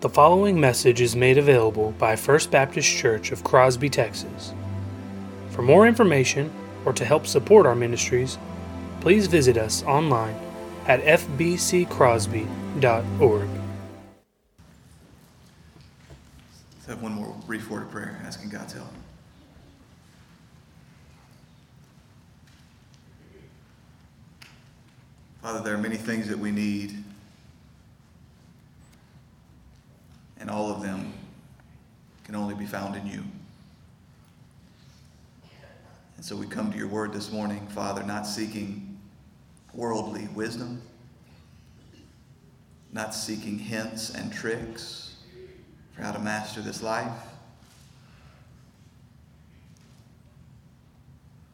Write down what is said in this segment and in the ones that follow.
The following message is made available by First Baptist Church of Crosby, Texas. For more information or to help support our ministries, please visit us online at fbccrosby.org. Let's have one more brief word of prayer, asking God's help. Father, there are many things that we need, and all of them can only be found in you. And so we come to your word this morning, Father, not seeking worldly wisdom, not seeking hints and tricks for how to master this life.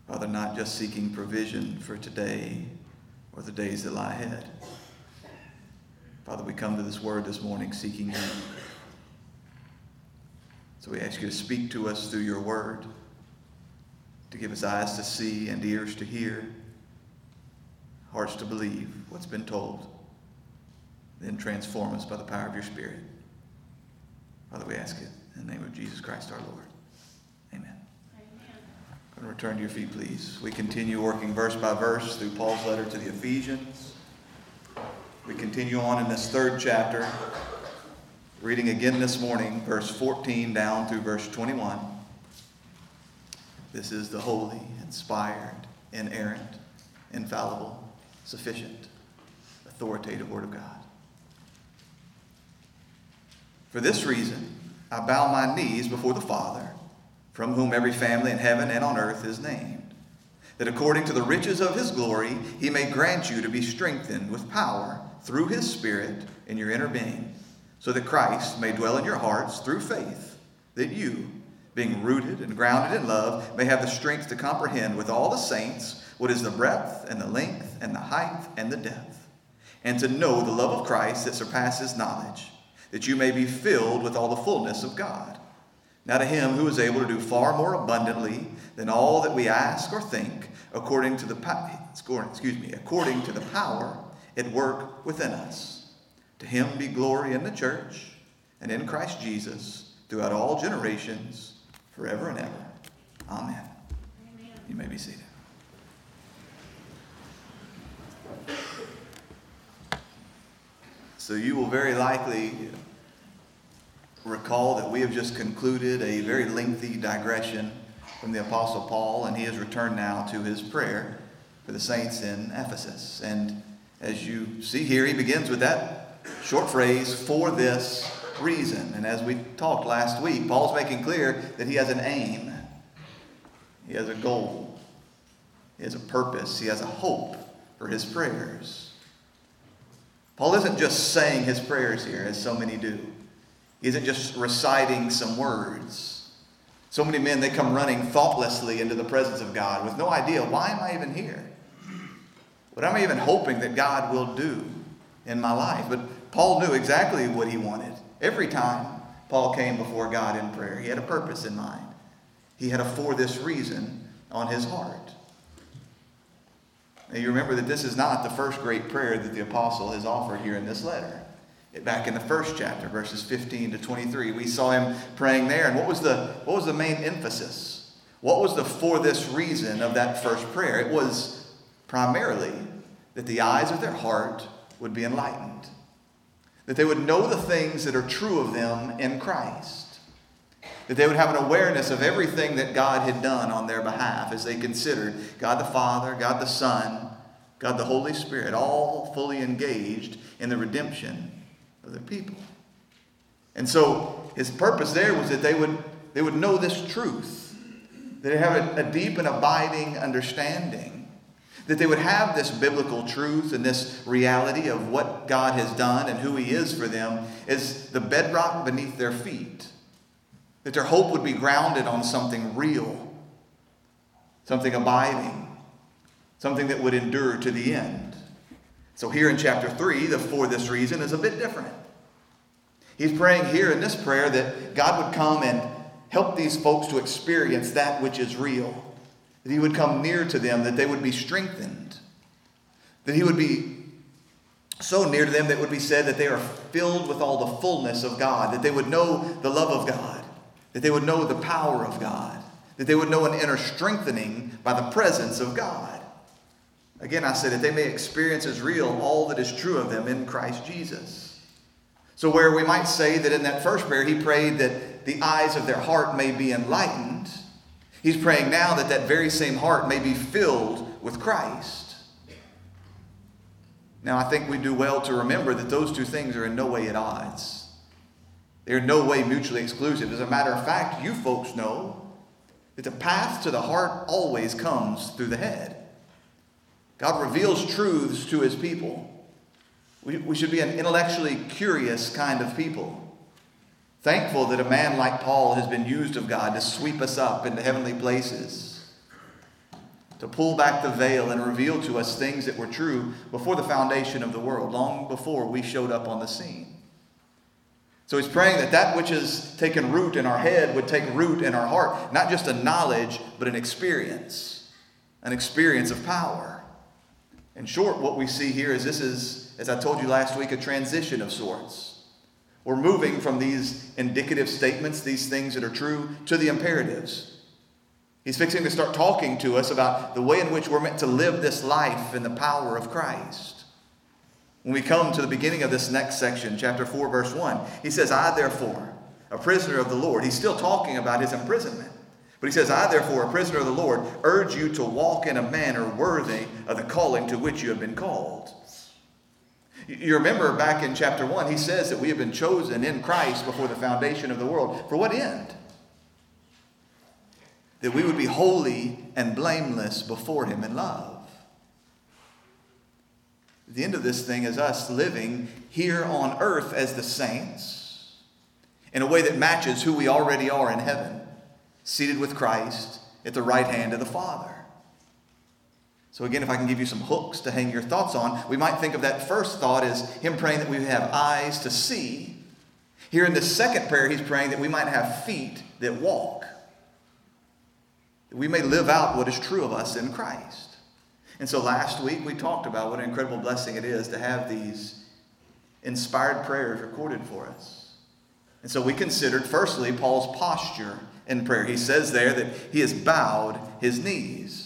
Father, not just seeking provision for today or the days that lie ahead. Father, we come to this word this morning seeking you. So we ask you to speak to us through your word, to give us eyes to see and ears to hear, hearts to believe what's been told, then transform us by the power of your Spirit. Father, we ask it in the name of Jesus Christ our Lord. Amen. Going to return to your feet, please. We continue working verse by verse through Paul's letter to the Ephesians. We continue on in this third chapter, reading again this morning, verse 14 down through verse 21. This is the holy, inspired, inerrant, infallible, sufficient, authoritative Word of God. For this reason, I bow my knees before the Father, from whom every family in heaven and on earth is named, that according to the riches of his glory, he may grant you to be strengthened with power through his Spirit in your inner being, so that Christ may dwell in your hearts through faith, that you, being rooted and grounded in love, may have the strength to comprehend with all the saints what is the breadth and the length and the height and the depth, and to know the love of Christ that surpasses knowledge that you may be filled with all the fullness of God. Now to him who is able to do far more abundantly than all that we ask or think, according to the excuse me, according to the power at work within us. To him be glory in the church and in Christ Jesus throughout all generations, forever and ever. Amen. Amen. You may be seated. So you will very likely recall that we have just concluded a very lengthy digression from the Apostle Paul, and he has returned now to his prayer for the saints in Ephesus. And as you see here, he begins with that short phrase, for this reason. And as we talked last week, Paul's making clear that he has an aim, he has a goal, he has a purpose, he has a hope for his prayers. Paul isn't just saying his prayers here, as so many do. He isn't just reciting some words. So many men, they come running thoughtlessly into the presence of God with no idea why am I even here? What am I even hoping that God will do in my life? But Paul knew exactly what he wanted. Every time Paul came before God in prayer, he had a purpose in mind. He had a for this reason on his heart. Now you remember that this is not the first great prayer that the apostle has offered here in this letter. Back in the first chapter, verses 15 to 23, we saw him praying there. And what was the, what was the main emphasis? What was the for this reason of that first prayer? It was primarily that the eyes of their heart would be enlightened, that they would know the things that are true of them in Christ, that they would have an awareness of everything that God had done on their behalf as they considered God the Father, God the Son, God the Holy Spirit, all fully engaged in the redemption of their people. And so his purpose there was that they would, they would know this truth, that they have a, a deep and abiding understanding, that they would have this biblical truth and this reality of what God has done and who he is for them is the bedrock beneath their feet, that their hope would be grounded on something real, something abiding, something that would endure to the end. So here in chapter 3, the for this reason is a bit different. He's praying here in this prayer that God would come and help these folks to experience that which is real. That he would come near to them, that they would be strengthened. That he would be so near to them that it would be said that they are filled with all the fullness of God, that they would know the love of God, that they would know the power of God, that they would know an inner strengthening by the presence of God. Again, I say that they may experience as real all that is true of them in Christ Jesus. So, where we might say that in that first prayer he prayed that the eyes of their heart may be enlightened, he's praying now that that very same heart may be filled with Christ. Now, I think we do well to remember that those two things are in no way at odds. They're in no way mutually exclusive. As a matter of fact, you folks know that the path to the heart always comes through the head. God reveals truths to his people. We, we should be an intellectually curious kind of people. Thankful that a man like Paul has been used of God to sweep us up into heavenly places to pull back the veil and reveal to us things that were true before the foundation of the world, long before we showed up on the scene. So he's praying that that which has taken root in our head would take root in our heart, not just a knowledge, but an experience, an experience of power. In short, what we see here is this is, as I told you last week, a transition of sorts. We're moving from these indicative statements, these things that are true, to the imperatives. He's fixing to start talking to us about the way in which we're meant to live this life in the power of Christ. When we come to the beginning of this next section, chapter 4, verse 1, he says, I therefore, a prisoner of the Lord. He's still talking about his imprisonment. But he says, I therefore, a prisoner of the Lord, urge you to walk in a manner worthy of the calling to which you have been called. You remember back in chapter 1, he says that we have been chosen in Christ before the foundation of the world. For what end? that we would be holy and blameless before Him in love. The end of this thing is us living here on earth as the saints in a way that matches who we already are in heaven, seated with Christ at the right hand of the Father. So, again, if I can give you some hooks to hang your thoughts on, we might think of that first thought as Him praying that we have eyes to see. Here in the second prayer, He's praying that we might have feet that walk that we may live out what is true of us in Christ. And so last week we talked about what an incredible blessing it is to have these inspired prayers recorded for us. And so we considered, firstly, Paul's posture in prayer. He says there that he has bowed his knees.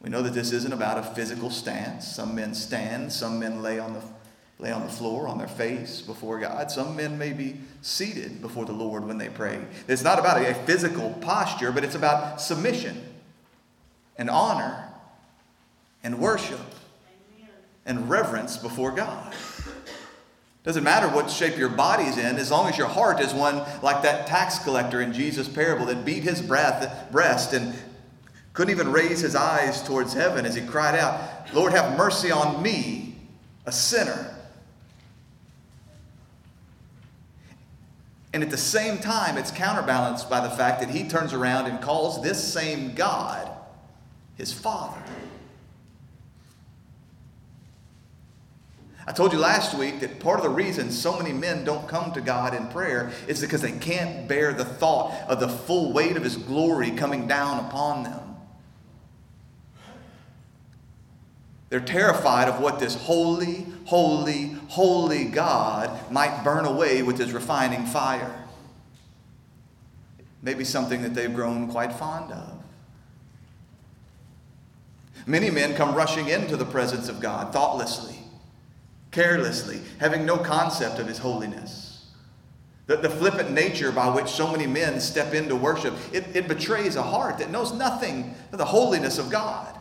We know that this isn't about a physical stance. Some men stand, some men lay on the lay on the floor on their face before God. Some men may be seated before the Lord when they pray. It's not about a physical posture, but it's about submission and honor and worship and reverence before God. Doesn't matter what shape your body's in, as long as your heart is one like that tax collector in Jesus' parable that beat his breath, breast and couldn't even raise his eyes towards heaven as he cried out, Lord, have mercy on me, a sinner. And at the same time, it's counterbalanced by the fact that he turns around and calls this same God his Father. I told you last week that part of the reason so many men don't come to God in prayer is because they can't bear the thought of the full weight of His glory coming down upon them. They're terrified of what this holy, holy, holy God might burn away with his refining fire. Maybe something that they've grown quite fond of. Many men come rushing into the presence of God thoughtlessly, carelessly, having no concept of his holiness. The, the flippant nature by which so many men step into worship, it, it betrays a heart that knows nothing of the holiness of God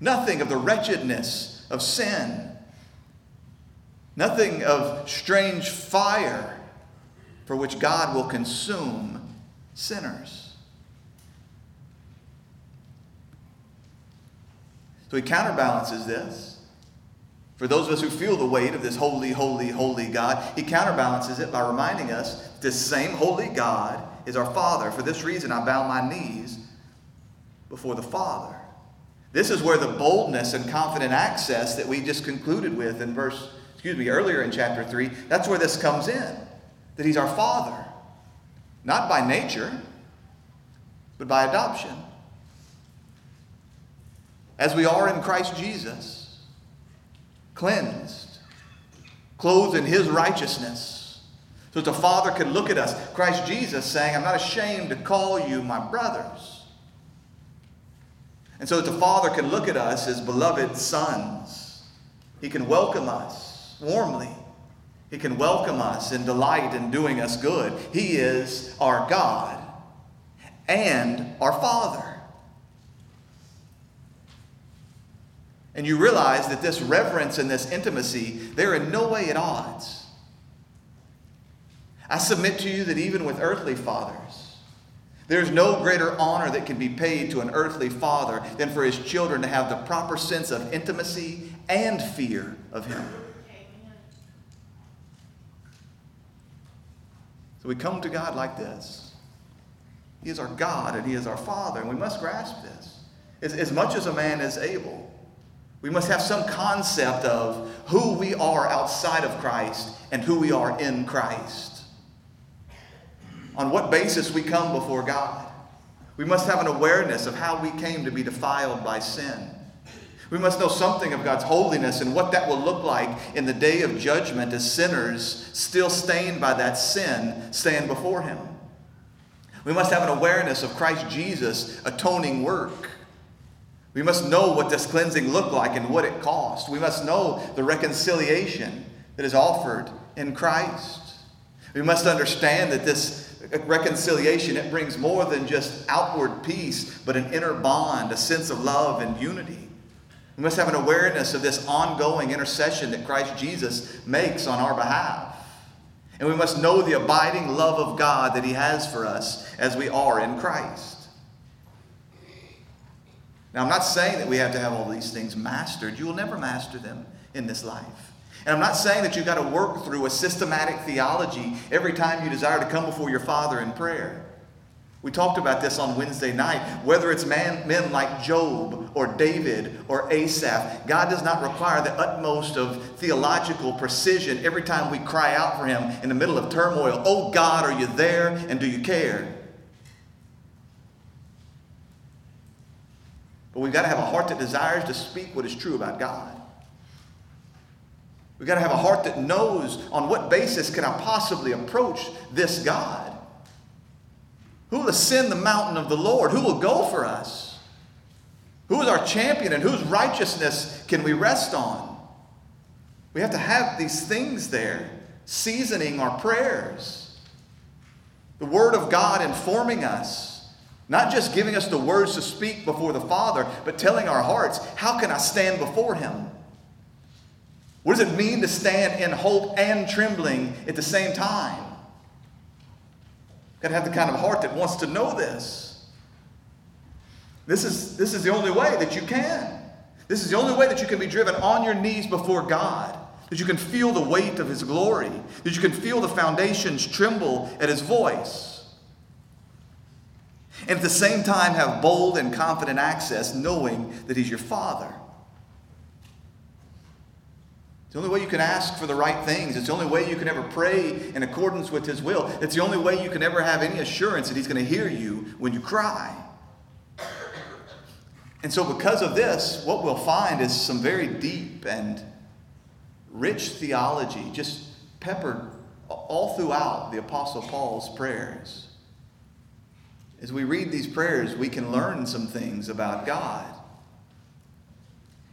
nothing of the wretchedness of sin, nothing of strange fire for which God will consume sinners. So he counterbalances this. For those of us who feel the weight of this holy, holy, holy God, he counterbalances it by reminding us this same holy God is our Father. For this reason, I bow my knees before the Father. This is where the boldness and confident access that we just concluded with in verse, excuse me, earlier in chapter 3, that's where this comes in. That he's our father. Not by nature, but by adoption. As we are in Christ Jesus, cleansed, clothed in his righteousness. So that the Father could look at us, Christ Jesus saying, I'm not ashamed to call you my brothers. And so that the Father can look at us as beloved sons. He can welcome us warmly. He can welcome us and delight in doing us good. He is our God and our Father. And you realize that this reverence and this intimacy, they're in no way at odds. I submit to you that even with earthly fathers, there's no greater honor that can be paid to an earthly father than for his children to have the proper sense of intimacy and fear of him. So we come to God like this. He is our God and He is our Father, and we must grasp this. As, as much as a man is able, we must have some concept of who we are outside of Christ and who we are in Christ. On what basis we come before God. We must have an awareness of how we came to be defiled by sin. We must know something of God's holiness and what that will look like in the day of judgment as sinners, still stained by that sin, stand before Him. We must have an awareness of Christ Jesus' atoning work. We must know what this cleansing looked like and what it cost. We must know the reconciliation that is offered in Christ. We must understand that this reconciliation it brings more than just outward peace, but an inner bond, a sense of love and unity. We must have an awareness of this ongoing intercession that Christ Jesus makes on our behalf. And we must know the abiding love of God that He has for us as we are in Christ. Now, I'm not saying that we have to have all these things mastered. You will never master them in this life. And I'm not saying that you've got to work through a systematic theology every time you desire to come before your Father in prayer. We talked about this on Wednesday night. Whether it's man, men like Job or David or Asaph, God does not require the utmost of theological precision every time we cry out for Him in the middle of turmoil. Oh God, are you there and do you care? But we've got to have a heart that desires to speak what is true about God. We've got to have a heart that knows on what basis can I possibly approach this God. Who will ascend the mountain of the Lord? Who will go for us? Who is our champion and whose righteousness can we rest on? We have to have these things there, seasoning our prayers. The Word of God informing us, not just giving us the words to speak before the Father, but telling our hearts, how can I stand before Him? What does it mean to stand in hope and trembling at the same time? Got to have the kind of heart that wants to know this. This is, this is the only way that you can. This is the only way that you can be driven on your knees before God. That you can feel the weight of His glory. That you can feel the foundations tremble at His voice. And at the same time, have bold and confident access, knowing that He's your Father. It's the only way you can ask for the right things. It's the only way you can ever pray in accordance with His will. It's the only way you can ever have any assurance that He's going to hear you when you cry. And so, because of this, what we'll find is some very deep and rich theology just peppered all throughout the Apostle Paul's prayers. As we read these prayers, we can learn some things about God.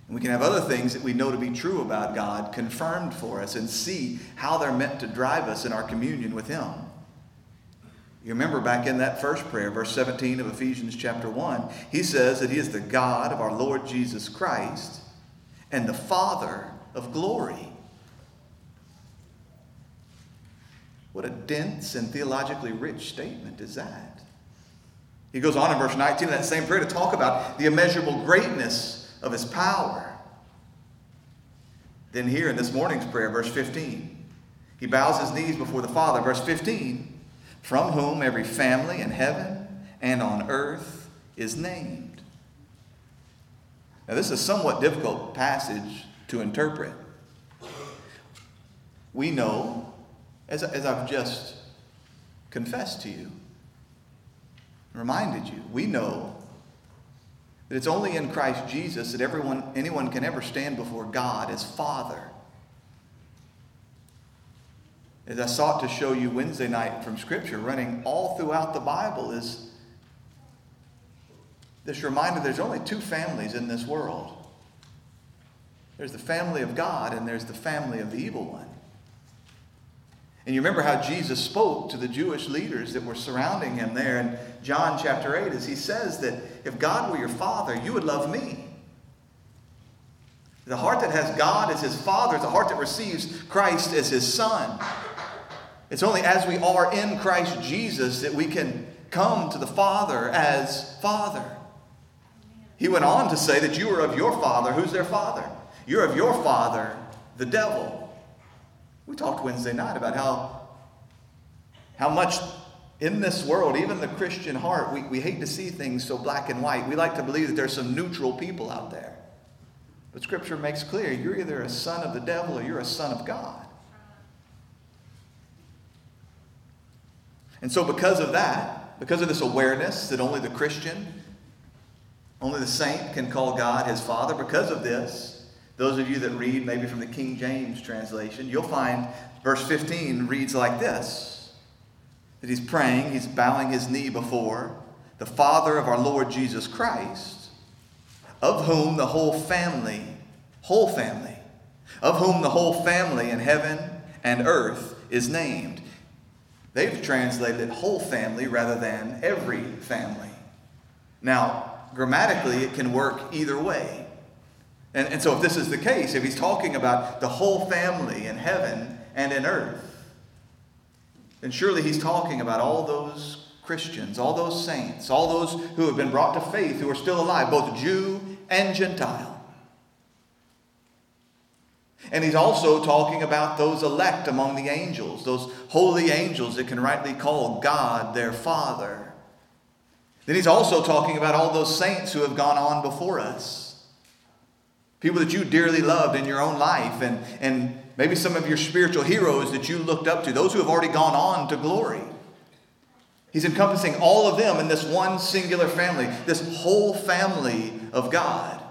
We can have other things that we know to be true about God confirmed for us and see how they're meant to drive us in our communion with Him. You remember back in that first prayer, verse 17 of Ephesians chapter 1, he says that He is the God of our Lord Jesus Christ and the Father of glory. What a dense and theologically rich statement is that? He goes on in verse 19 of that same prayer to talk about the immeasurable greatness of his power. Then, here in this morning's prayer, verse 15, he bows his knees before the Father. Verse 15, from whom every family in heaven and on earth is named. Now, this is a somewhat difficult passage to interpret. We know, as, as I've just confessed to you, reminded you, we know That it's only in Christ Jesus that everyone, anyone can ever stand before God as Father. As I sought to show you Wednesday night from Scripture, running all throughout the Bible is this reminder there's only two families in this world there's the family of God, and there's the family of the evil one. And you remember how Jesus spoke to the Jewish leaders that were surrounding him there in John chapter 8 as he says that if God were your father, you would love me. The heart that has God as his father is a heart that receives Christ as his son. It's only as we are in Christ Jesus that we can come to the Father as Father. He went on to say that you are of your father. Who's their father? You're of your father, the devil. We talked Wednesday night about how, how much in this world, even the Christian heart, we, we hate to see things so black and white. We like to believe that there's some neutral people out there. But Scripture makes clear you're either a son of the devil or you're a son of God. And so, because of that, because of this awareness that only the Christian, only the saint can call God his Father, because of this, those of you that read maybe from the King James translation, you'll find verse 15 reads like this that he's praying, he's bowing his knee before the Father of our Lord Jesus Christ, of whom the whole family, whole family, of whom the whole family in heaven and earth is named. They've translated it whole family rather than every family. Now, grammatically, it can work either way. And, and so, if this is the case, if he's talking about the whole family in heaven and in earth, then surely he's talking about all those Christians, all those saints, all those who have been brought to faith, who are still alive, both Jew and Gentile. And he's also talking about those elect among the angels, those holy angels that can rightly call God their Father. Then he's also talking about all those saints who have gone on before us. People that you dearly loved in your own life, and, and maybe some of your spiritual heroes that you looked up to, those who have already gone on to glory. He's encompassing all of them in this one singular family, this whole family of God.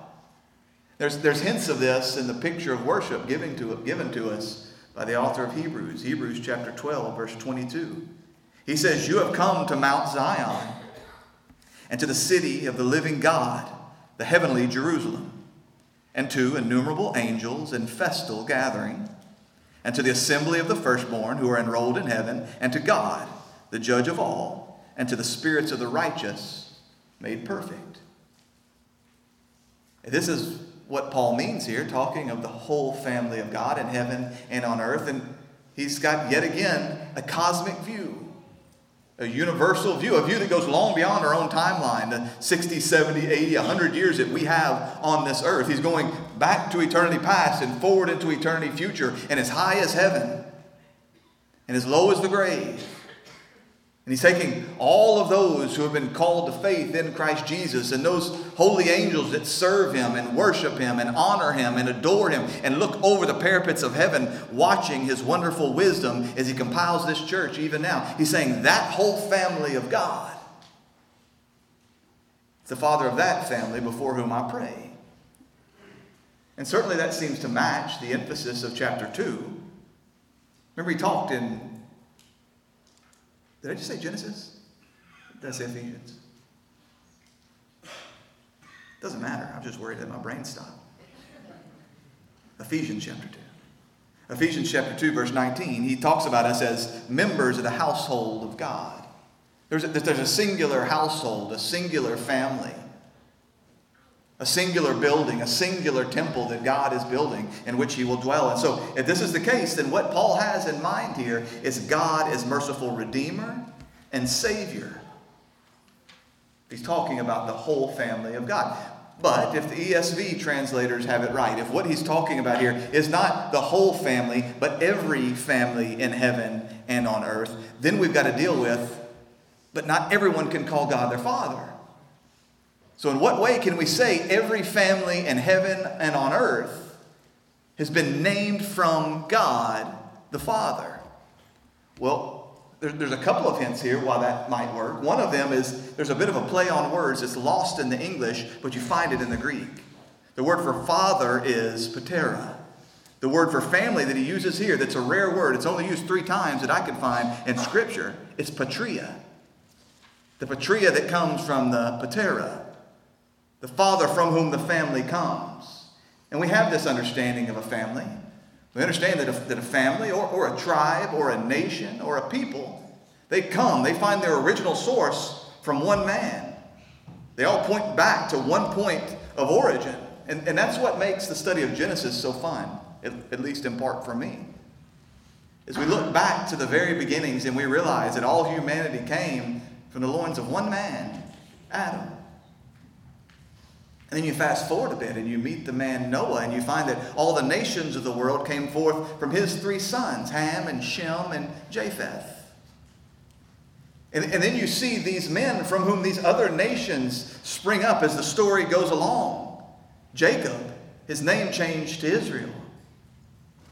There's, there's hints of this in the picture of worship given to, given to us by the author of Hebrews, Hebrews chapter 12, verse 22. He says, You have come to Mount Zion and to the city of the living God, the heavenly Jerusalem and to innumerable angels in festal gathering, and to the assembly of the firstborn who are enrolled in heaven, and to God, the judge of all, and to the spirits of the righteous made perfect. This is what Paul means here, talking of the whole family of God in heaven and on earth. And he's got yet again a cosmic view a universal view, a view that goes long beyond our own timeline, the 60, 70, 80, 100 years that we have on this earth. He's going back to eternity past and forward into eternity future, and as high as heaven and as low as the grave. And he's taking all of those who have been called to faith in Christ Jesus and those holy angels that serve him and worship him and honor him and adore him and look over the parapets of heaven watching his wonderful wisdom as he compiles this church even now. He's saying that whole family of God. The father of that family before whom I pray. And certainly that seems to match the emphasis of chapter 2. Remember, he talked in did I just say Genesis? Say Ephesians? Doesn't matter. I'm just worried that my brain stopped. Ephesians chapter 2. Ephesians chapter 2, verse 19, he talks about us as members of the household of God. There's a, there's a singular household, a singular family a singular building, a singular temple that God is building in which he will dwell. And so, if this is the case, then what Paul has in mind here is God as merciful Redeemer and Savior. He's talking about the whole family of God. But if the ESV translators have it right, if what he's talking about here is not the whole family, but every family in heaven and on earth, then we've got to deal with, but not everyone can call God their father. So, in what way can we say every family in heaven and on earth has been named from God the Father? Well, there's a couple of hints here why that might work. One of them is there's a bit of a play on words that's lost in the English, but you find it in the Greek. The word for father is patera. The word for family that he uses here, that's a rare word, it's only used three times that I can find in Scripture, it's patria. The patria that comes from the patera, the father from whom the family comes. And we have this understanding of a family. We understand that a, that a family or, or a tribe or a nation or a people, they come, they find their original source from one man. They all point back to one point of origin. And, and that's what makes the study of Genesis so fun, at, at least in part for me. As we look back to the very beginnings and we realize that all humanity came from the loins of one man, Adam. And then you fast forward a bit and you meet the man Noah, and you find that all the nations of the world came forth from his three sons, Ham and Shem and Japheth. And, and then you see these men from whom these other nations spring up as the story goes along. Jacob, his name changed to Israel.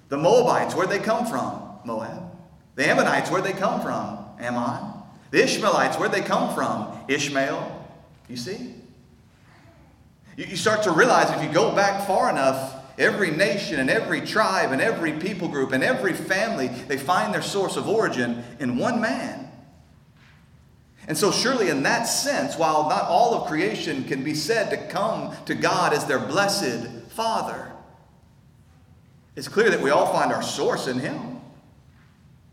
The Moabites, where'd they come from? Moab. The Ammonites, where'd they come from? Ammon. The Ishmaelites, where'd they come from? Ishmael. You see? You start to realize if you go back far enough, every nation and every tribe and every people group and every family, they find their source of origin in one man. And so, surely, in that sense, while not all of creation can be said to come to God as their blessed Father, it's clear that we all find our source in Him.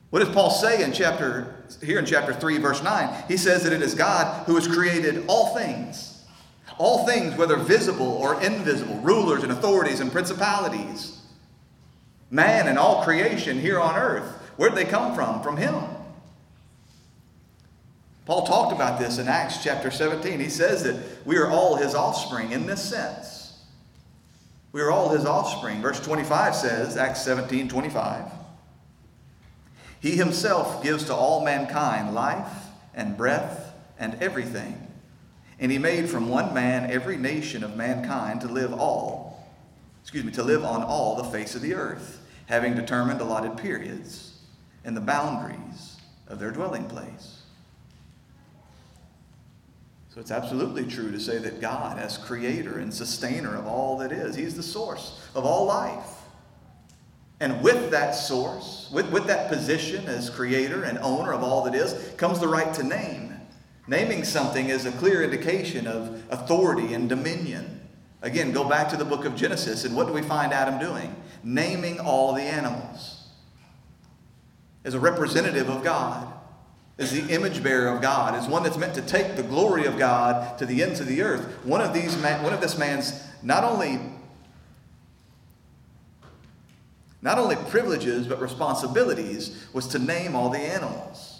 What does Paul say in chapter here in chapter 3, verse 9? He says that it is God who has created all things all things, whether visible or invisible, rulers and authorities and principalities, man and all creation here on earth, where'd they come from? From Him. Paul talked about this in Acts chapter 17. He says that we are all His offspring in this sense. We are all His offspring. Verse 25 says, Acts 17 25. He Himself gives to all mankind life and breath and everything. And he made from one man every nation of mankind to live all, excuse me, to live on all the face of the earth, having determined allotted periods and the boundaries of their dwelling place. So it's absolutely true to say that God, as creator and sustainer of all that is, He's the source of all life. And with that source, with, with that position as creator and owner of all that is, comes the right to name Naming something is a clear indication of authority and dominion. Again, go back to the book of Genesis, and what do we find Adam doing? Naming all the animals. As a representative of God, as the image bearer of God, as one that's meant to take the glory of God to the ends of the earth. One of these, one of this man's not only not only privileges but responsibilities was to name all the animals.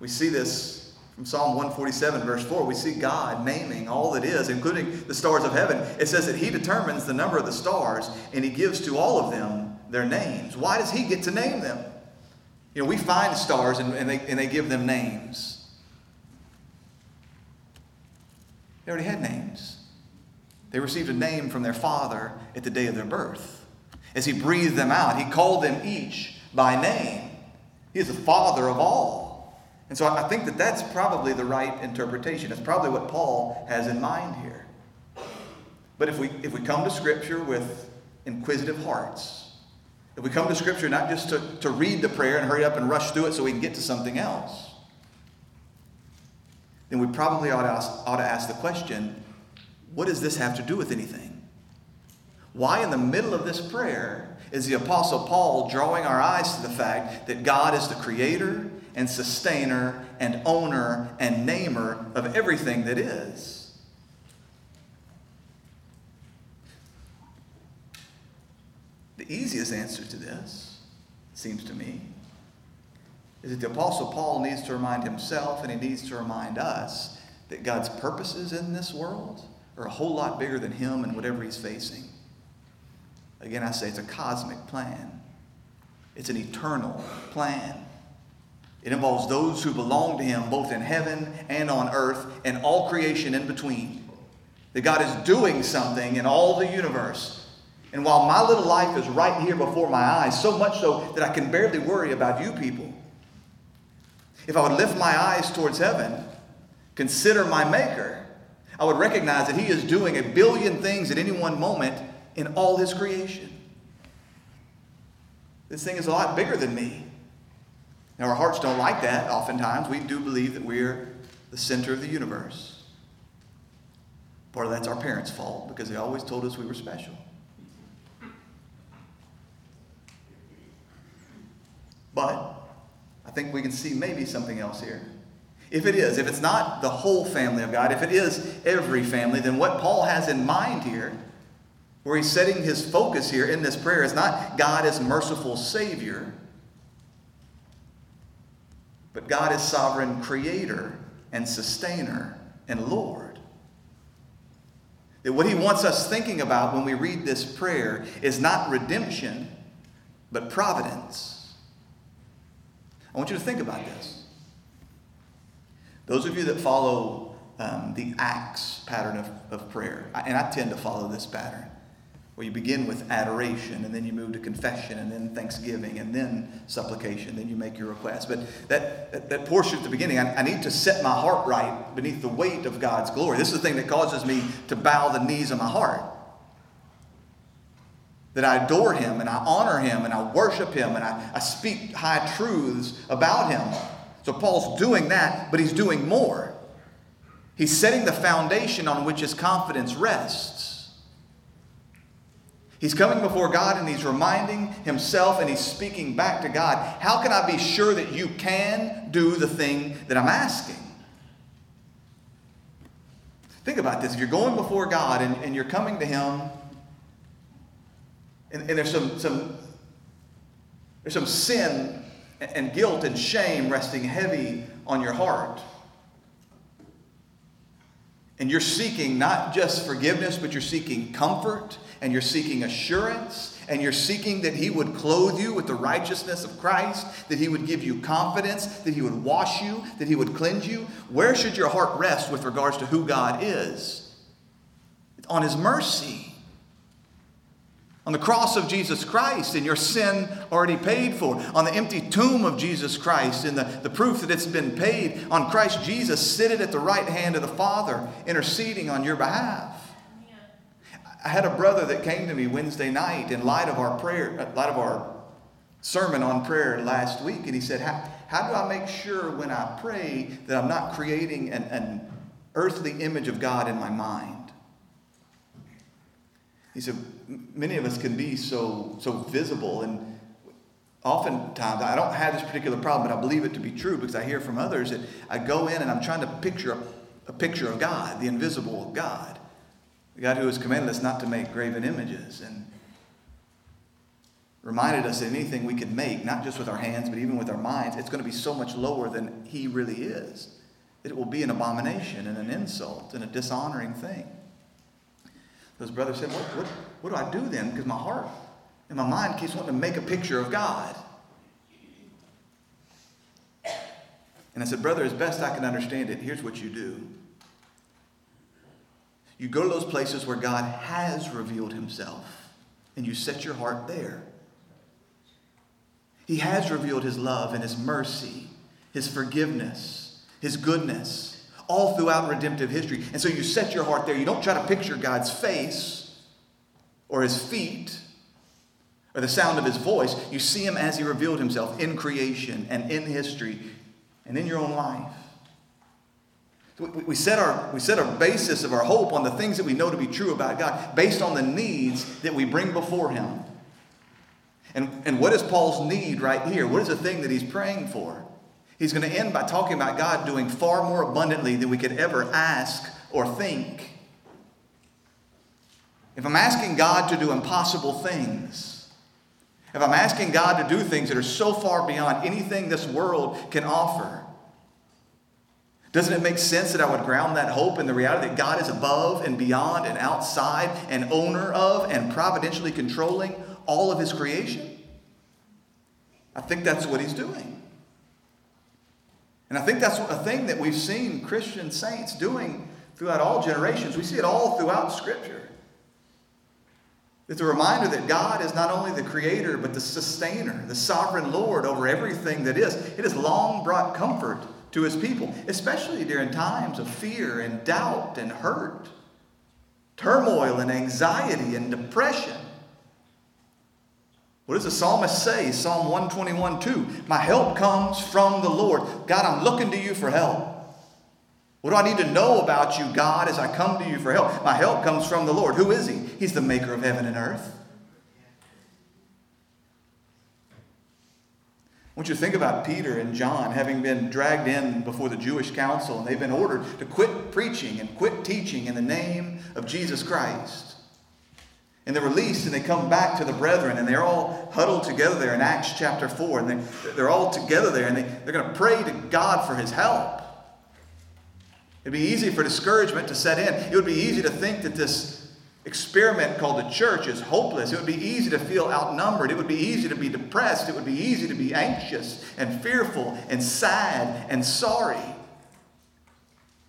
We see this from Psalm 147, verse 4. We see God naming all that is, including the stars of heaven. It says that He determines the number of the stars and He gives to all of them their names. Why does He get to name them? You know, we find stars and, and, they, and they give them names. They already had names. They received a name from their father at the day of their birth. As he breathed them out, he called them each by name. He is the father of all. And so I think that that's probably the right interpretation. It's probably what Paul has in mind here. But if we, if we come to Scripture with inquisitive hearts, if we come to Scripture not just to, to read the prayer and hurry up and rush through it so we can get to something else, then we probably ought to ask, ought to ask the question what does this have to do with anything? Why, in the middle of this prayer, is the Apostle Paul drawing our eyes to the fact that God is the creator and sustainer and owner and namer of everything that is. The easiest answer to this, seems to me, is that the Apostle Paul needs to remind himself and he needs to remind us that God's purposes in this world are a whole lot bigger than him and whatever he's facing. Again, I say it's a cosmic plan, it's an eternal plan. It involves those who belong to Him both in heaven and on earth and all creation in between. That God is doing something in all the universe. And while my little life is right here before my eyes, so much so that I can barely worry about you people, if I would lift my eyes towards heaven, consider my Maker, I would recognize that He is doing a billion things at any one moment in all His creation. This thing is a lot bigger than me. Now, our hearts don't like that. Oftentimes, we do believe that we're the center of the universe. Part of that's our parents' fault because they always told us we were special. But I think we can see maybe something else here. If it is, if it's not the whole family of God, if it is every family, then what Paul has in mind here, where he's setting his focus here in this prayer, is not God as merciful Savior, but God is sovereign creator and sustainer and Lord. That what he wants us thinking about when we read this prayer is not redemption, but providence. I want you to think about this. Those of you that follow um, the Acts pattern of, of prayer, and I tend to follow this pattern, where you begin with adoration and then you move to confession and then thanksgiving and then supplication then you make your request. But that, that, that portion at the beginning I, I, need to set my heart right beneath the weight of god's glory. This is the thing that causes me to bow the knees of my heart. That i adore him and i honor him and i worship him and I, I speak high truths about him. So paul's doing that but he's doing more. He's setting the foundation on which his confidence rests He's coming before God and he's reminding himself and he's speaking back to God. How can I be sure that you can do the thing that I'm asking? Think about this. If you're going before God and, and you're coming to him, and, and there's some, some there's some sin and guilt and shame resting heavy on your heart. And you're seeking not just forgiveness, but you're seeking comfort and you're seeking assurance and you're seeking that He would clothe you with the righteousness of Christ, that He would give you confidence, that He would wash you, that He would cleanse you, where should your heart rest with regards to who God is? On His mercy. On the cross of Jesus Christ and your sin already paid for. On the empty tomb of Jesus Christ and the, the proof that it's been paid. On Christ Jesus seated at the right hand of the Father, interceding on your behalf. I had a brother that came to me Wednesday night in light of our prayer, uh, light of our sermon on prayer last week, and he said, How, how do I make sure when I pray that I'm not creating an, an earthly image of God in my mind? He said, Many of us can be so, so visible, and oftentimes I don't have this particular problem, but I believe it to be true because I hear from others that I go in and I'm trying to picture a picture of God, the invisible God. God who has commanded us not to make graven images and reminded us that anything we can make, not just with our hands, but even with our minds, it's going to be so much lower than He really is. It will be an abomination and an insult and a dishonoring thing. Those brothers said, What, what, what do I do then? Because my heart and my mind keeps wanting to make a picture of God. And I said, Brother, as best I can understand it, here's what you do. You go to those places where God has revealed himself and you set your heart there. He has revealed his love and his mercy, his forgiveness, his goodness, all throughout redemptive history. And so you set your heart there. You don't try to picture God's face or his feet or the sound of his voice. You see him as he revealed himself in creation and in history and in your own life. We set, our, we set our basis of our hope on the things that we know to be true about God based on the needs that we bring before Him. And, and what is Paul's need right here? What is the thing that he's praying for? He's going to end by talking about God doing far more abundantly than we could ever ask or think. If I'm asking God to do impossible things, if I'm asking God to do things that are so far beyond anything this world can offer, doesn't it make sense that I would ground that hope in the reality that God is above and beyond and outside and owner of and providentially controlling all of his creation? I think that's what he's doing. And I think that's a thing that we've seen Christian saints doing throughout all generations. We see it all throughout Scripture. It's a reminder that God is not only the creator, but the sustainer, the sovereign Lord over everything that is. It has long brought comfort to his people, especially during times of fear and doubt and hurt, turmoil and anxiety and depression. What does the psalmist say? Psalm 121 2. My help comes from the Lord. God, I'm looking to you for help. What do I need to know about you, God, as I come to you for help? My help comes from the Lord. Who is He? He's the maker of heaven and earth. Want you to think about Peter and John having been dragged in before the Jewish council, and they've been ordered to quit preaching and quit teaching in the name of Jesus Christ. And they're released and they come back to the brethren and they're all huddled together there in Acts chapter 4. And they, they're all together there and they, they're going to pray to God for his help. It'd be easy for discouragement to set in. It would be easy to think that this experiment called the church is hopeless. It would be easy to feel outnumbered. It would be easy to be depressed. It would be easy to be anxious and fearful and sad and sorry.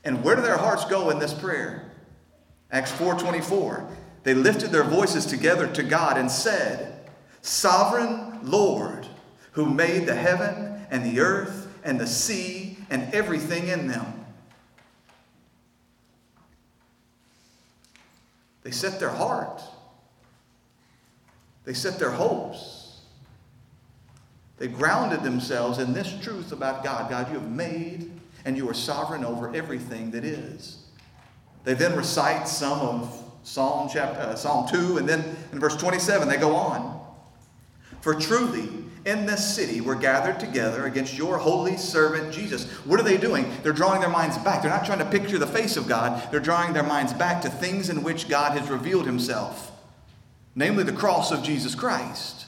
And where do their hearts go in this prayer? Acts 4:24. They lifted their voices together to God and said, "Sovereign Lord, who made the heaven and the earth and the sea and everything in them, They set their heart. They set their hopes. They grounded themselves in this truth about God God, you have made and you are sovereign over everything that is. They then recite some of Psalm, chapter, uh, Psalm 2, and then in verse 27, they go on. For truly, in this city we're gathered together against your holy servant Jesus. What are they doing? They're drawing their minds back. They're not trying to picture the face of God, they're drawing their minds back to things in which God has revealed himself, namely the cross of Jesus Christ.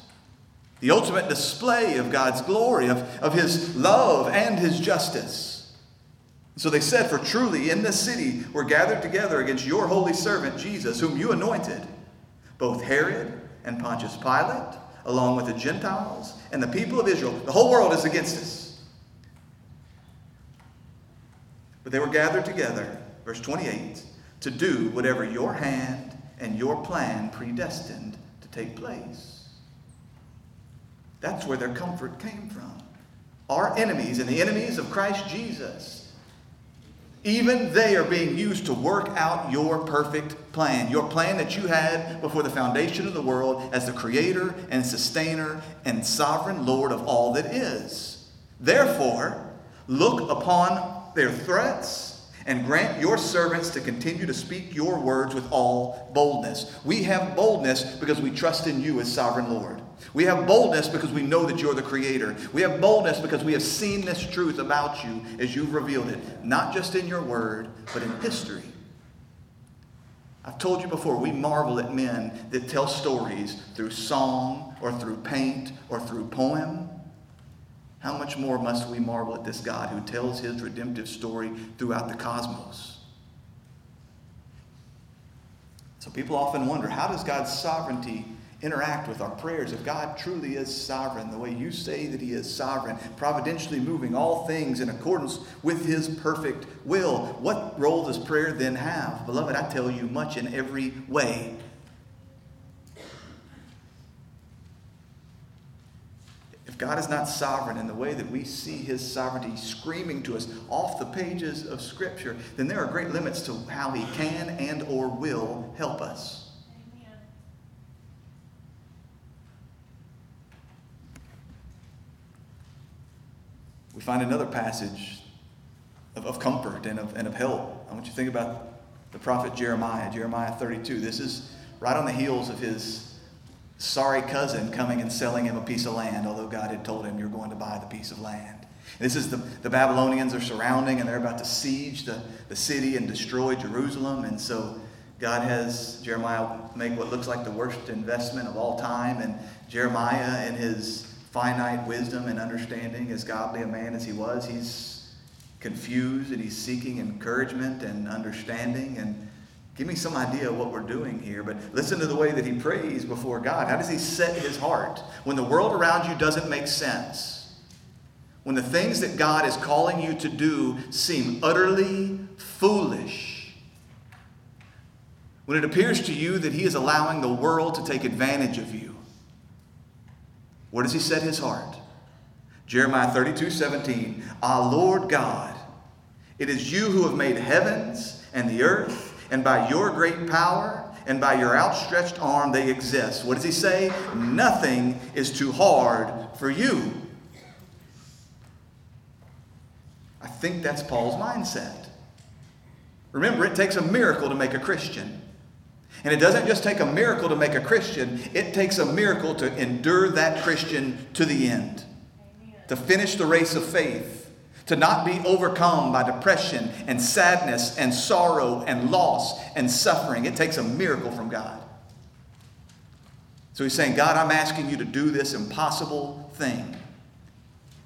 The ultimate display of God's glory, of, of his love and his justice. So they said, For truly in this city we're gathered together against your holy servant Jesus, whom you anointed, both Herod and Pontius Pilate along with the Gentiles and the people of Israel. The whole world is against us. But they were gathered together, verse 28, to do whatever your hand and your plan predestined to take place. That's where their comfort came from. Our enemies and the enemies of Christ Jesus even they are being used to work out your perfect plan. Your plan that you had before the foundation of the world as the creator and sustainer and sovereign Lord of all that is. Therefore, look upon their threats and grant your servants to continue to speak your words with all boldness. We have boldness because we trust in you as sovereign Lord. We have boldness because we know that you're the creator. We have boldness because we have seen this truth about you as you've revealed it, not just in your word, but in history. I've told you before, we marvel at men that tell stories through song or through paint or through poem. How much more must we marvel at this God who tells his redemptive story throughout the cosmos? So people often wonder how does God's sovereignty interact with our prayers, if God truly is sovereign, the way you say that He is sovereign, providentially moving all things in accordance with His perfect will, what role does prayer then have? Beloved, I tell you, much in every way. If God is not sovereign in the way that we see His sovereignty screaming to us off the pages of Scripture, then there are great limits to how He can and or will help us. Find another passage of, of comfort and of, and of help. I want you to think about the prophet Jeremiah, Jeremiah 32. This is right on the heels of his sorry cousin coming and selling him a piece of land, although God had told him, You're going to buy the piece of land. This is the, the Babylonians are surrounding and they're about to siege the, the city and destroy Jerusalem. And so God has Jeremiah make what looks like the worst investment of all time. And Jeremiah, and his finite wisdom and understanding, as godly a man as he was, he's confused and he's seeking encouragement and understanding and give me some idea of what we're doing here. But listen to the way that he prays before God. How does he set his heart? When the world around you doesn't make sense, when the things that God is calling you to do seem utterly foolish, when it appears to you that he is allowing the world to take advantage of you, where does he set his heart? Jeremiah 32 17. Ah, Lord God, it is you who have made heavens and the earth, and by your great power and by your outstretched arm they exist. What does he say? Nothing is too hard for you. I think that's Paul's mindset. Remember, it takes a miracle to make a Christian. And it doesn't just take a miracle to make a Christian, it takes a miracle to endure that Christian to the end, to finish the race of faith, to not be overcome by depression and sadness and sorrow and loss and suffering. It takes a miracle from God. So he's saying, God, I'm asking you to do this impossible thing.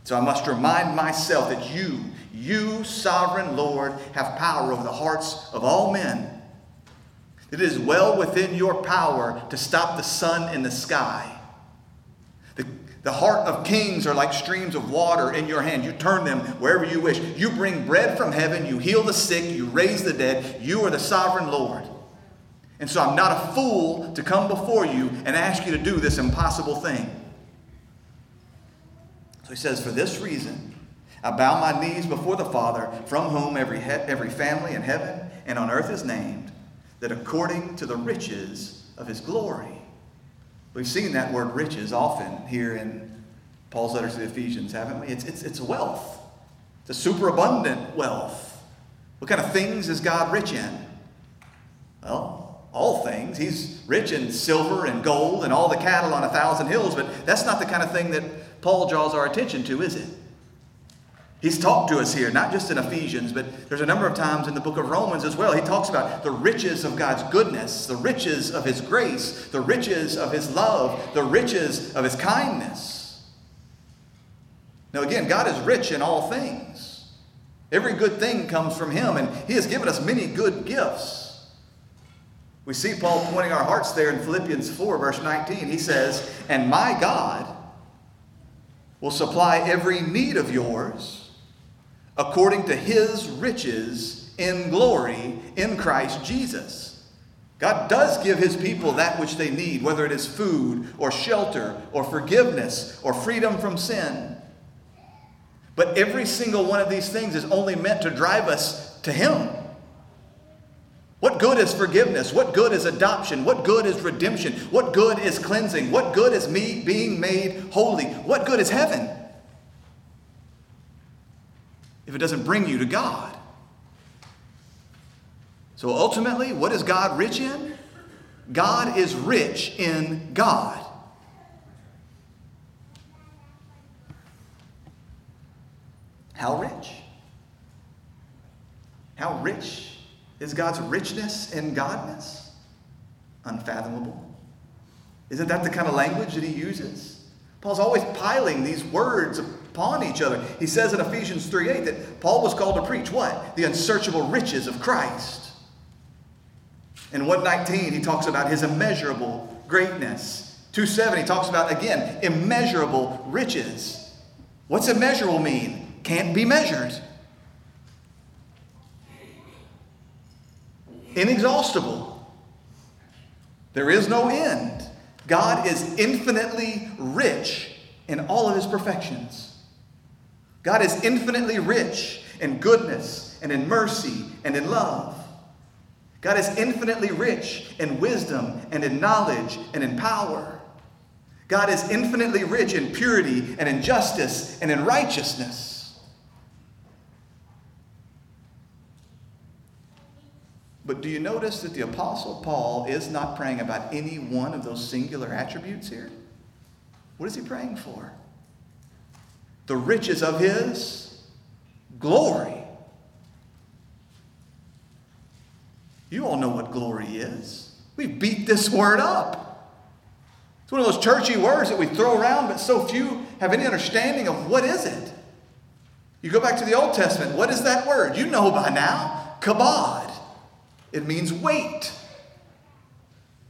So I must remind myself that you, you, sovereign Lord, have power over the hearts of all men it is well within your power to stop the sun in the sky. The, the heart of kings are like streams of water in your hand. You turn them wherever you wish. You bring bread from heaven. You heal the sick. You raise the dead. You are the sovereign Lord. And so I'm not a fool to come before you and ask you to do this impossible thing. So he says, For this reason, I bow my knees before the Father, from whom every, he- every family in heaven and on earth is named that according to the riches of his glory. We've seen that word riches often here in Paul's letters to the Ephesians, haven't we? It's, it's, it's wealth, it's a superabundant wealth. What kind of things is God rich in? Well, all things. He's rich in silver and gold and all the cattle on a thousand hills, but that's not the kind of thing that Paul draws our attention to, is it? He's talked to us here, not just in Ephesians, but there's a number of times in the book of Romans as well. He talks about the riches of God's goodness, the riches of His grace, the riches of His love, the riches of His kindness. Now, again, God is rich in all things. Every good thing comes from Him, and He has given us many good gifts. We see Paul pointing our hearts there in Philippians 4, verse 19. He says, And my God will supply every need of yours according to his riches in glory in Christ Jesus. God does give his people that which they need, whether it is food or shelter or forgiveness or freedom from sin. But every single one of these things is only meant to drive us to him. What good is forgiveness? What good is adoption? What good is redemption? What good is cleansing? What good is me being made holy? What good is heaven? If it doesn't bring you to God. So ultimately, what is God rich in? God is rich in God. How rich? How rich is God's richness in Godness? Unfathomable. Isn't that the kind of language that he uses? Paul's always piling these words upon each other. He says in Ephesians 3 8 that Paul was called to preach what? The unsearchable riches of Christ. In 119, he talks about his immeasurable greatness. 2 7, he talks about, again, immeasurable riches. What's immeasurable mean? Can't be measured. Inexhaustible. There is no end. God is infinitely rich in all of his perfections. God is infinitely rich in goodness and in mercy and in love. God is infinitely rich in wisdom and in knowledge and in power. God is infinitely rich in purity and in justice and in righteousness. But do you notice that the Apostle Paul is not praying about any one of those singular attributes here? What is he praying for? The riches of his glory. You all know what glory is. We beat this word up. It's one of those churchy words that we throw around, but so few have any understanding of what is it. You go back to the Old Testament, what is that word? You know by now, kabod. It means weight.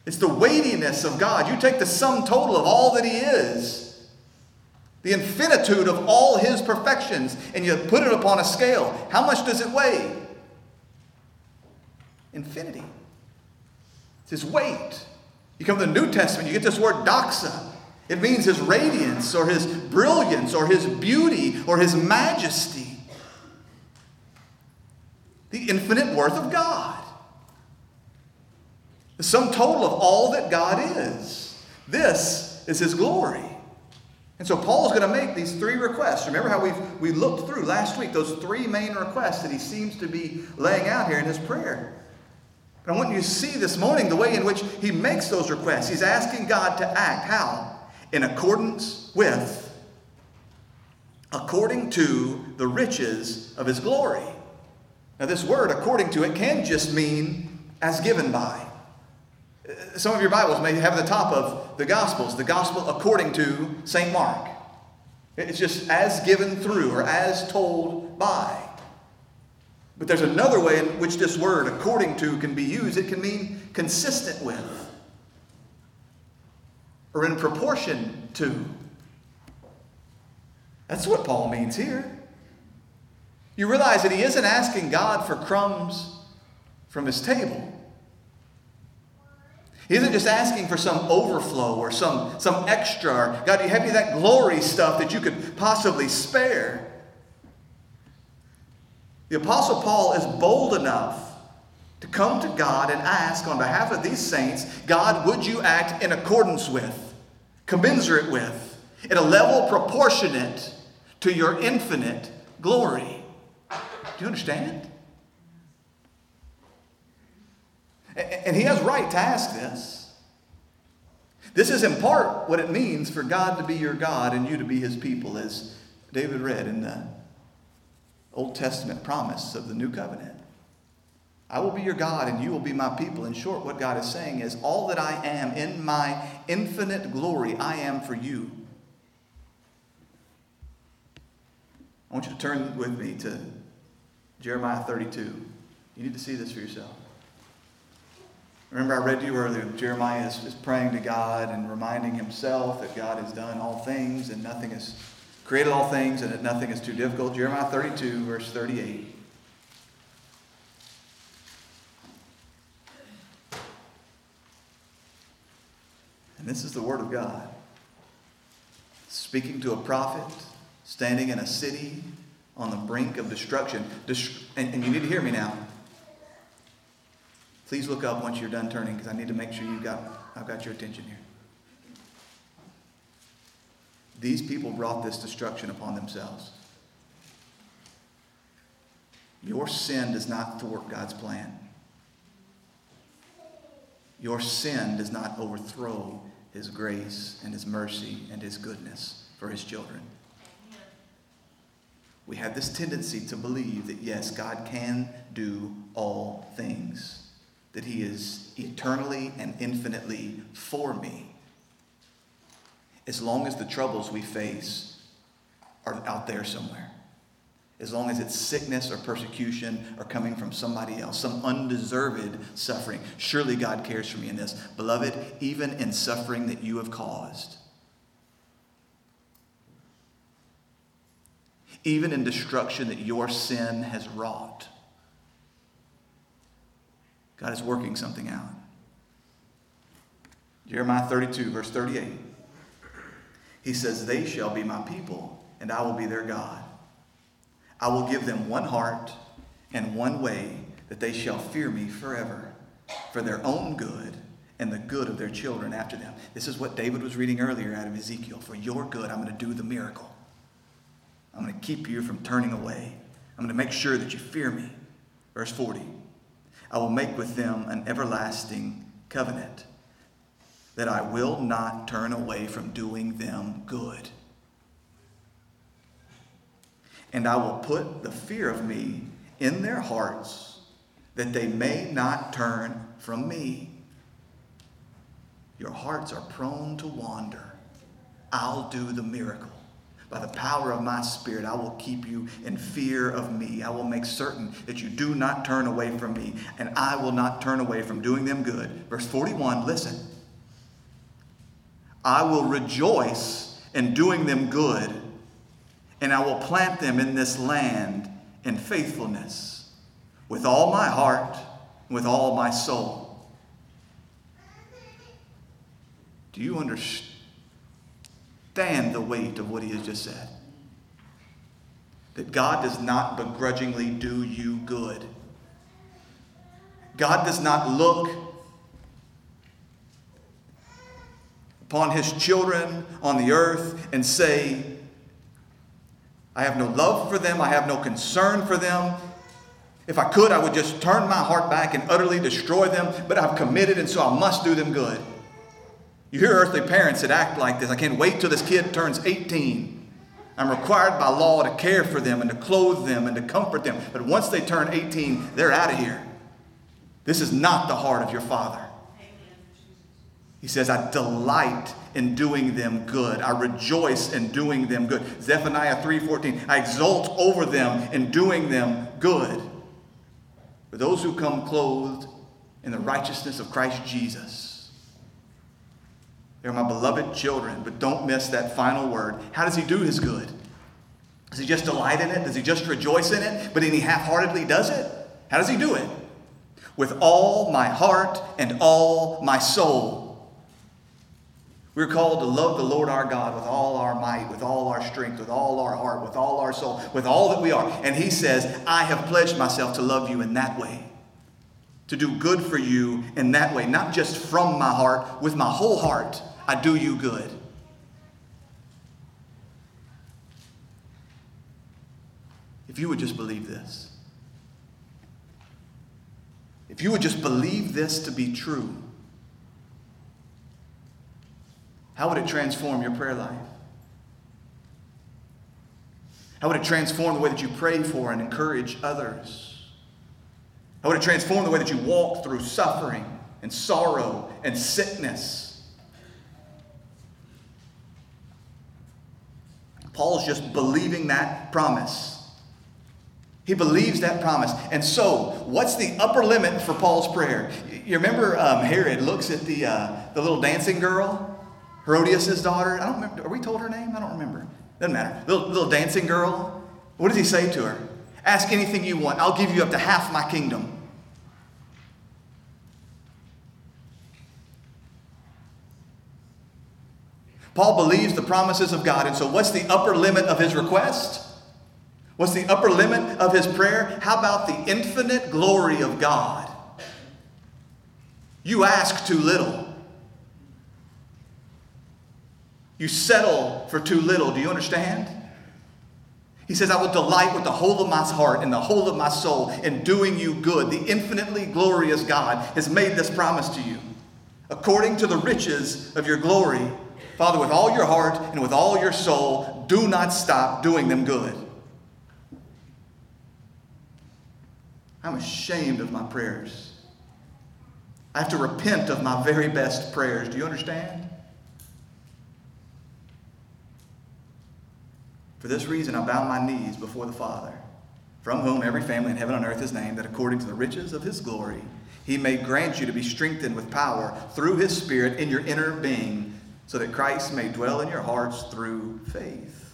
It's the weightiness of God. You take the sum total of all that He is the infinitude of all his perfections, and you put it upon a scale. How much does it weigh? Infinity. It's his weight. You come to the New Testament, you get this word doxa. It means his radiance or his brilliance or his beauty or his majesty. The infinite worth of God. The sum total of all that God is. This is his glory. And so Paul's going to make these three requests. Remember how we've, we looked through last week those three main requests that he seems to be laying out here in his prayer. But I want you to see this morning the way in which he makes those requests. He's asking God to act how? In accordance with according to the riches of his glory. Now this word according to it can just mean as given by. Some of your Bibles may have the top of the Gospels, the Gospel according to St. Mark. It's just as given through or as told by. But there's another way in which this word according to can be used. It can mean consistent with or in proportion to. That's what Paul means here. You realize that he isn't asking God for crumbs from his table. He isn't just asking for some overflow or some, some extra. Or, God, do you have any of that glory stuff that you could possibly spare? The Apostle Paul is bold enough to come to God and ask on behalf of these saints, God, would you act in accordance with, commensurate with, at a level proportionate to your infinite glory? Do you understand? And he has right to ask this. This is in part what it means for God to be your God and you to be his people, as David read in the Old Testament promise of the new covenant. I will be your God and you will be my people. In short, what God is saying is, all that I am in my infinite glory, I am for you. I want you to turn with me to Jeremiah 32. You need to see this for yourself. Remember, I read to you earlier, Jeremiah is, is praying to God and reminding himself that God has done all things and nothing is created all things and that nothing is too difficult. Jeremiah 32, verse 38. And this is the word of God. Speaking to a prophet standing in a city on the brink of destruction. And, and you need to hear me now. Please look up once you're done turning because I need to make sure you got I've got your attention here. These people brought this destruction upon themselves. Your sin does not thwart God's plan. Your sin does not overthrow his grace and his mercy and his goodness for his children. We have this tendency to believe that, yes, God can do all things that He is eternally and infinitely for me. As long as the troubles we face are out there somewhere. As long as it's sickness or persecution or coming from somebody else, some undeserved suffering. Surely God cares for me in this. Beloved, even in suffering that you have caused, even in destruction that your sin has wrought, God is working something out. Jeremiah 32, verse 38. He says, They shall be my people, and I will be their God. I will give them one heart and one way that they shall fear me forever for their own good and the good of their children after them. This is what David was reading earlier out of Ezekiel. For your good, I'm going to do the miracle. I'm going to keep you from turning away. I'm going to make sure that you fear me. Verse 40. I will make with them an everlasting covenant that I will not turn away from doing them good. And I will put the fear of me in their hearts that they may not turn from me. Your hearts are prone to wander. I'll do the miracle. By the power of my Spirit, I will keep you in fear of me. I will make certain that you do not turn away from me, and I will not turn away from doing them good. Verse 41, listen. I will rejoice in doing them good, and I will plant them in this land in faithfulness with all my heart, with all my soul. Do you understand the weight of what he has just said? That God does not begrudgingly do you good. God does not look upon his children on the earth and say, I have no love for them, I have no concern for them. If I could, I would just turn my heart back and utterly destroy them, but I've committed and so I must do them good. You hear earthly parents that act like this. I can't wait till this kid turns 18. I'm required by law to care for them and to clothe them and to comfort them. But once they turn 18, they're out of here. This is not the heart of your Father. He says, I delight in doing them good. I rejoice in doing them good. Zephaniah 3:14. I exult over them in doing them good. For those who come clothed in the righteousness of Christ Jesus. They're my beloved children, but don't miss that final word. How does he do his good? Does he just delight in it? Does he just rejoice in it? But then he half heartedly does it? How does he do it? With all my heart and all my soul. We're called to love the Lord our God with all our might, with all our strength, with all our heart, with all our soul, with all that we are. And He says, I have pledged myself to love you in that way, to do good for you in that way, not just from my heart, with my whole heart, I do you good. If you would just believe this, if you would just believe this to be true, How would it transform your prayer life? How would it transform the way that you pray for and encourage others? How would it transform the way that you walk through suffering and sorrow and sickness? Paul's just believing that promise. He believes that promise. And so, what's the upper limit for Paul's prayer? You remember um, Herod looks at the, uh, the little dancing girl Herodias' daughter. I don't remember. Are we told her name? I don't remember. Doesn't matter. Little, little dancing girl. What does he say to her? Ask anything you want. I'll give you up to half my kingdom. Paul believes the promises of God. And so, what's the upper limit of his request? What's the upper limit of his prayer? How about the infinite glory of God? You ask too little. You settle for too little. Do you understand? He says, I will delight with the whole of my heart and the whole of my soul in doing you good. The infinitely glorious God has made this promise to you. According to the riches of your glory, Father, with all your heart and with all your soul, do not stop doing them good. I'm ashamed of my prayers. I have to repent of my very best prayers. Do you understand? For this reason, I bow my knees before the Father, from whom every family in heaven and earth is named, that according to the riches of his glory, he may grant you to be strengthened with power through his Spirit in your inner being, so that Christ may dwell in your hearts through faith.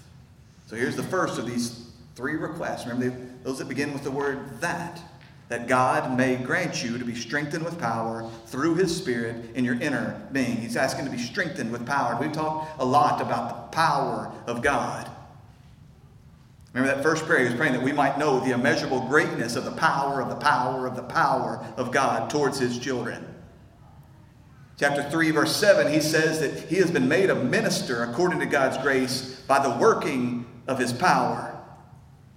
So here's the first of these three requests. Remember those that begin with the word that. That God may grant you to be strengthened with power through His Spirit in your inner being. He's asking to be strengthened with power. We've talked a lot about the power of God. Remember that first prayer, he was praying that we might know the immeasurable greatness of the power of the power of the power of God towards his children. Chapter 3, verse 7, he says that he has been made a minister according to God's grace by the working of his power.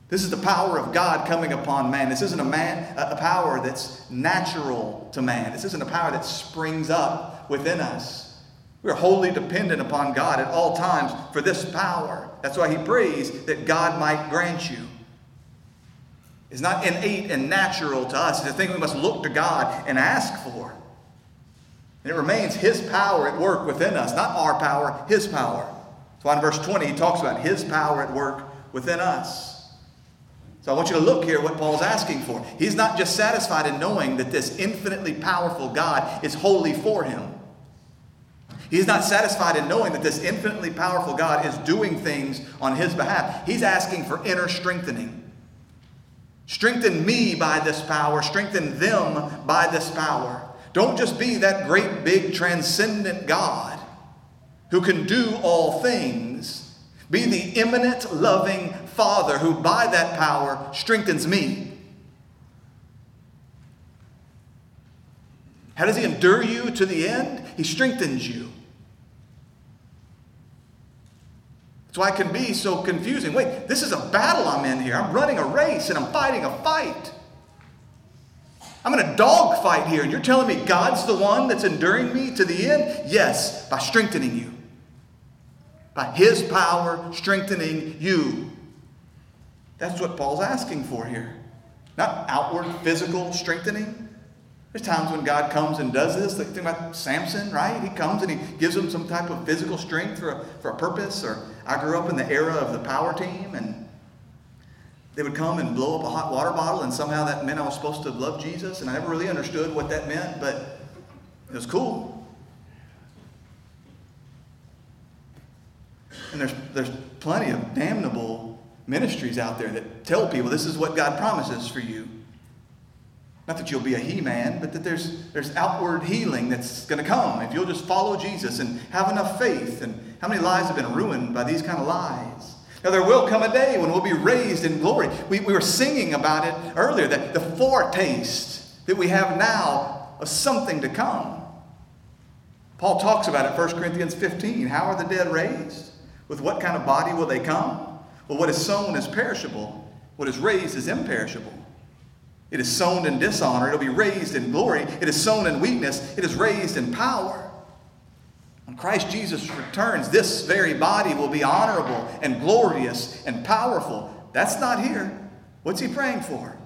This is the power of God coming upon man. This isn't a man a power that's natural to man. This isn't a power that springs up within us. We're wholly dependent upon God at all times for this power. That's why he prays that God might grant you. It's not innate and natural to us. It's a thing we must look to God and ask for. And it remains his power at work within us, not our power, his power. So in verse 20, he talks about his power at work within us. So I want you to look here what Paul's asking for. He's not just satisfied in knowing that this infinitely powerful God is wholly for him. He's not satisfied in knowing that this infinitely powerful God is doing things on his behalf. He's asking for inner strengthening. Strengthen me by this power, strengthen them by this power. Don't just be that great, big, transcendent God. who can do all things, be the immanent, loving Father who by that power strengthens me. How does he endure you to the end? He strengthens you. That's why it can be so confusing. Wait, this is a battle I'm in here. I'm running a race and I'm fighting a fight. I'm in a dog fight here, and you're telling me God's the one that's enduring me to the end? Yes, by strengthening you. By His power strengthening you. That's what Paul's asking for here. Not outward physical strengthening. There's times when God comes and does this. Like, think about Samson, right? He comes and he gives him some type of physical strength for a, for a purpose. Or I grew up in the era of the power team, and they would come and blow up a hot water bottle, and somehow that meant I was supposed to love Jesus, and I never really understood what that meant, but it was cool. And there's, there's plenty of damnable ministries out there that tell people this is what God promises for you. Not that you'll be a he man, but that there's, there's outward healing that's going to come if you'll just follow Jesus and have enough faith. And how many lives have been ruined by these kind of lies? Now, there will come a day when we'll be raised in glory. We, we were singing about it earlier, that the foretaste that we have now of something to come. Paul talks about it 1 Corinthians 15. How are the dead raised? With what kind of body will they come? Well, what is sown is perishable, what is raised is imperishable. It is sown in dishonor, it'll be raised in glory. It is sown in weakness, it is raised in power. When Christ Jesus returns, this very body will be honorable and glorious and powerful. That's not here. What's he praying for?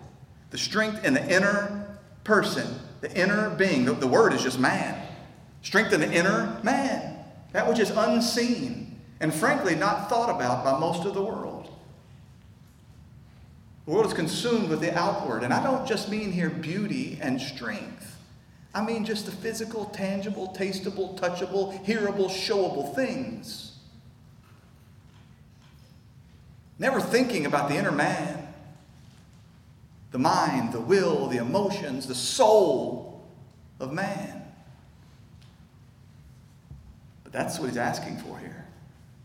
The strength in the inner person, the inner being. The, the word is just man. Strength in the inner man, that which is unseen and frankly not thought about by most of the world. The world is consumed with the outward, and I don't just mean here beauty and strength. I mean just the physical, tangible, tasteable, touchable, hearable, showable things. Never thinking about the inner man, the mind, the will, the emotions, the soul of man. But that's what he's asking for here.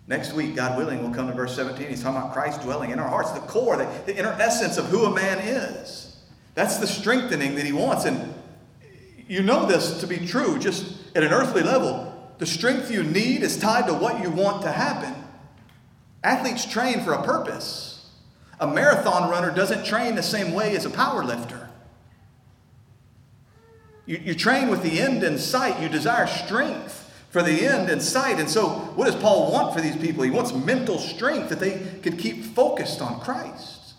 Next week, God willing, we'll come to verse 17. He's talking about Christ dwelling in our hearts, the core, the, the inner essence of who a man is. That's the strengthening that he wants. And you know this to be true just at an earthly level. The strength you need is tied to what you want to happen. Athletes train for a purpose. A marathon runner doesn't train the same way as a power lifter. You, you train with the end in sight. You desire strength for the end in sight. And so, what does Paul want for these people? He wants mental strength that they can keep focused on Christ.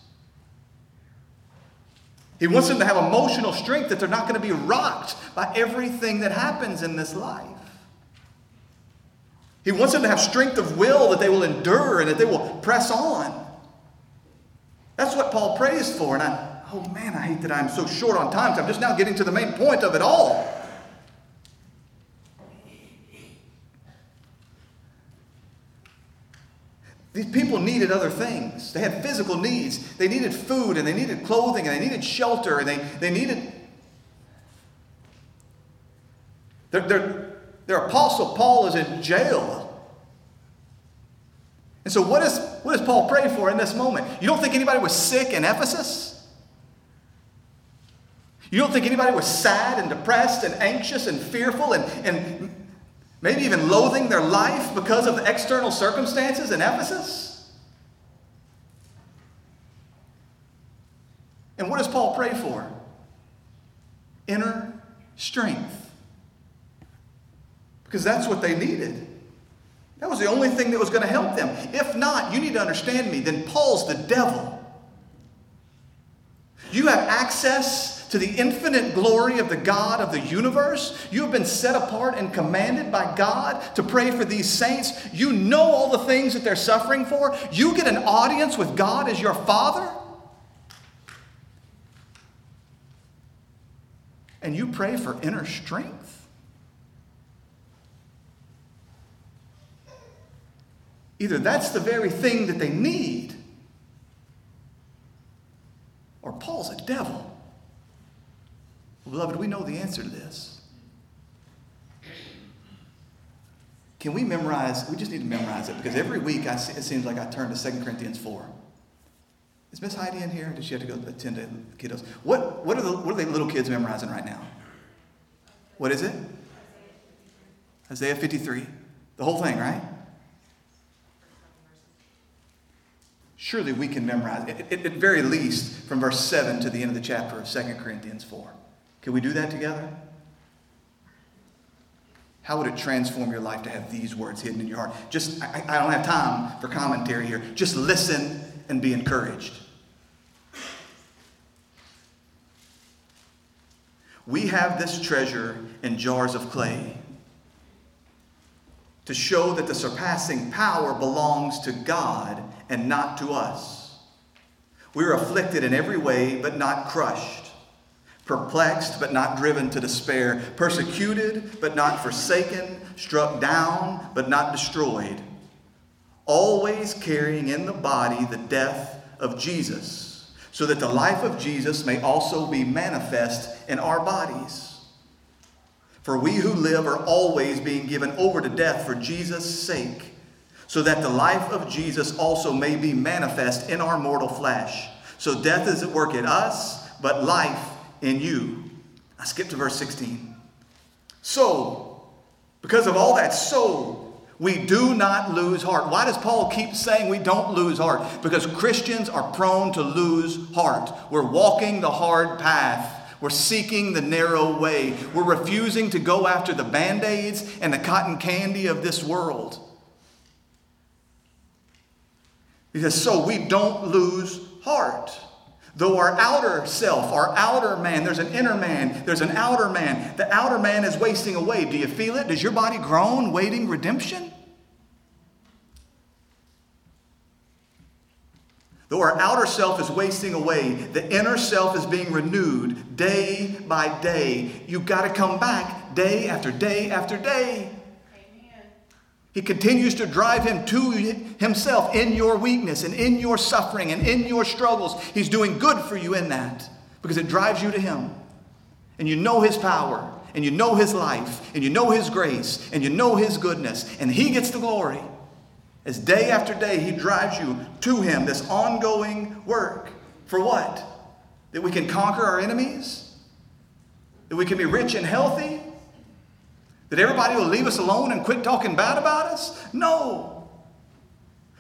He wants them to have emotional strength that they're not going to be rocked by everything that happens in this life. He wants them to have strength of will that they will endure and that they will press on. That's what Paul prays for. And I, oh man, I hate that I'm so short on time. So I'm just now getting to the main point of it all. These people needed other things. They had physical needs. They needed food and they needed clothing and they needed shelter and they, they needed. Their, their, their apostle Paul is in jail. And so, what, is, what does Paul pray for in this moment? You don't think anybody was sick in Ephesus? You don't think anybody was sad and depressed and anxious and fearful and, and maybe even loathing their life because of the external circumstances in Ephesus? And what does Paul pray for? Inner strength. Because that's what they needed. That was the only thing that was going to help them. If not, you need to understand me, then Paul's the devil. You have access to the infinite glory of the God of the universe. You have been set apart and commanded by God to pray for these saints. You know all the things that they're suffering for. You get an audience with God as your Father. And you pray for inner strength. Either that's the very thing that they need, or Paul's a devil. Beloved, we know the answer to this. can we memorize? We just need to memorize it because every week I it seems like I turn to 2 Corinthians 4. Is Miss Heidi in here? Does she have to go attend to the kiddos? What, what, are the, what are the little kids memorizing right now? What is it? Isaiah 53. The whole thing, right? Surely we can memorize it, at, at very least from verse 7 to the end of the chapter of 2 Corinthians 4. Can we do that together? How would it transform your life to have these words hidden in your heart? Just, I, I don't have time for commentary here. Just listen and be encouraged. We have this treasure in jars of clay to show that the surpassing power belongs to God and not to us. We are afflicted in every way, but not crushed, perplexed, but not driven to despair, persecuted, but not forsaken, struck down, but not destroyed, always carrying in the body the death of Jesus, so that the life of Jesus may also be manifest in our bodies. For we who live are always being given over to death for Jesus' sake, so that the life of Jesus also may be manifest in our mortal flesh. So death is at work in us, but life in you. I skip to verse 16. So, because of all that so, we do not lose heart. Why does Paul keep saying we don't lose heart? Because Christians are prone to lose heart. We're walking the hard path we're seeking the narrow way. We're refusing to go after the band aids and the cotton candy of this world. He says, so we don't lose heart. Though our outer self, our outer man, there's an inner man, there's an outer man. The outer man is wasting away. Do you feel it? Does your body groan, waiting redemption? Though our outer self is wasting away, the inner self is being renewed day by day. You've got to come back day after day after day. He continues to drive him to himself in your weakness and in your suffering and in your struggles. He's doing good for you in that because it drives you to him. And you know his power, and you know his life, and you know his grace, and you know his goodness, and he gets the glory. As day after day, He drives you to Him, this ongoing work. For what? That we can conquer our enemies? That we can be rich and healthy? That everybody will leave us alone and quit talking bad about us? No.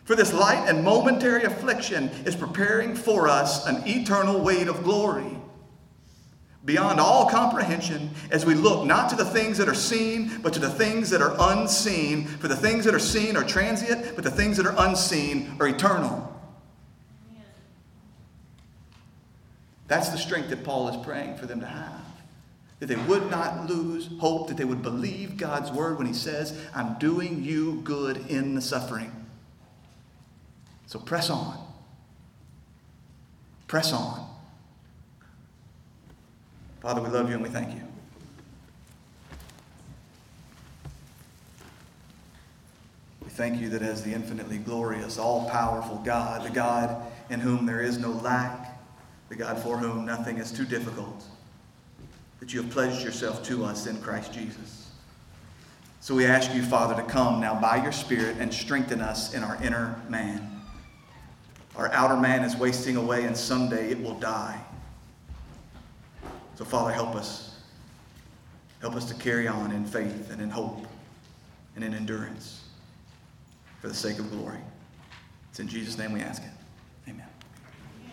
For this light and momentary affliction is preparing for us an eternal weight of glory beyond all comprehension as we look not to the things that are seen, but to the things that are unseen. For the things that are seen are transient, but the things that are unseen are eternal. That's the strength that Paul is praying for them to have. That they would not lose hope, that they would believe God's word when He says, I'm doing you good in the suffering. So press on. Press on. Father, we love you and we thank you. We thank you that as the infinitely glorious, all powerful God, the God in whom there is no lack, the God for whom nothing is too difficult, that you have pledged yourself to us in Christ Jesus. So we ask you, Father, to come now by your Spirit and strengthen us in our inner man. Our outer man is wasting away, and someday it will die. So, Father, help us. Help us to carry on in faith and in hope and in endurance for the sake of glory. It's in Jesus' name we ask it.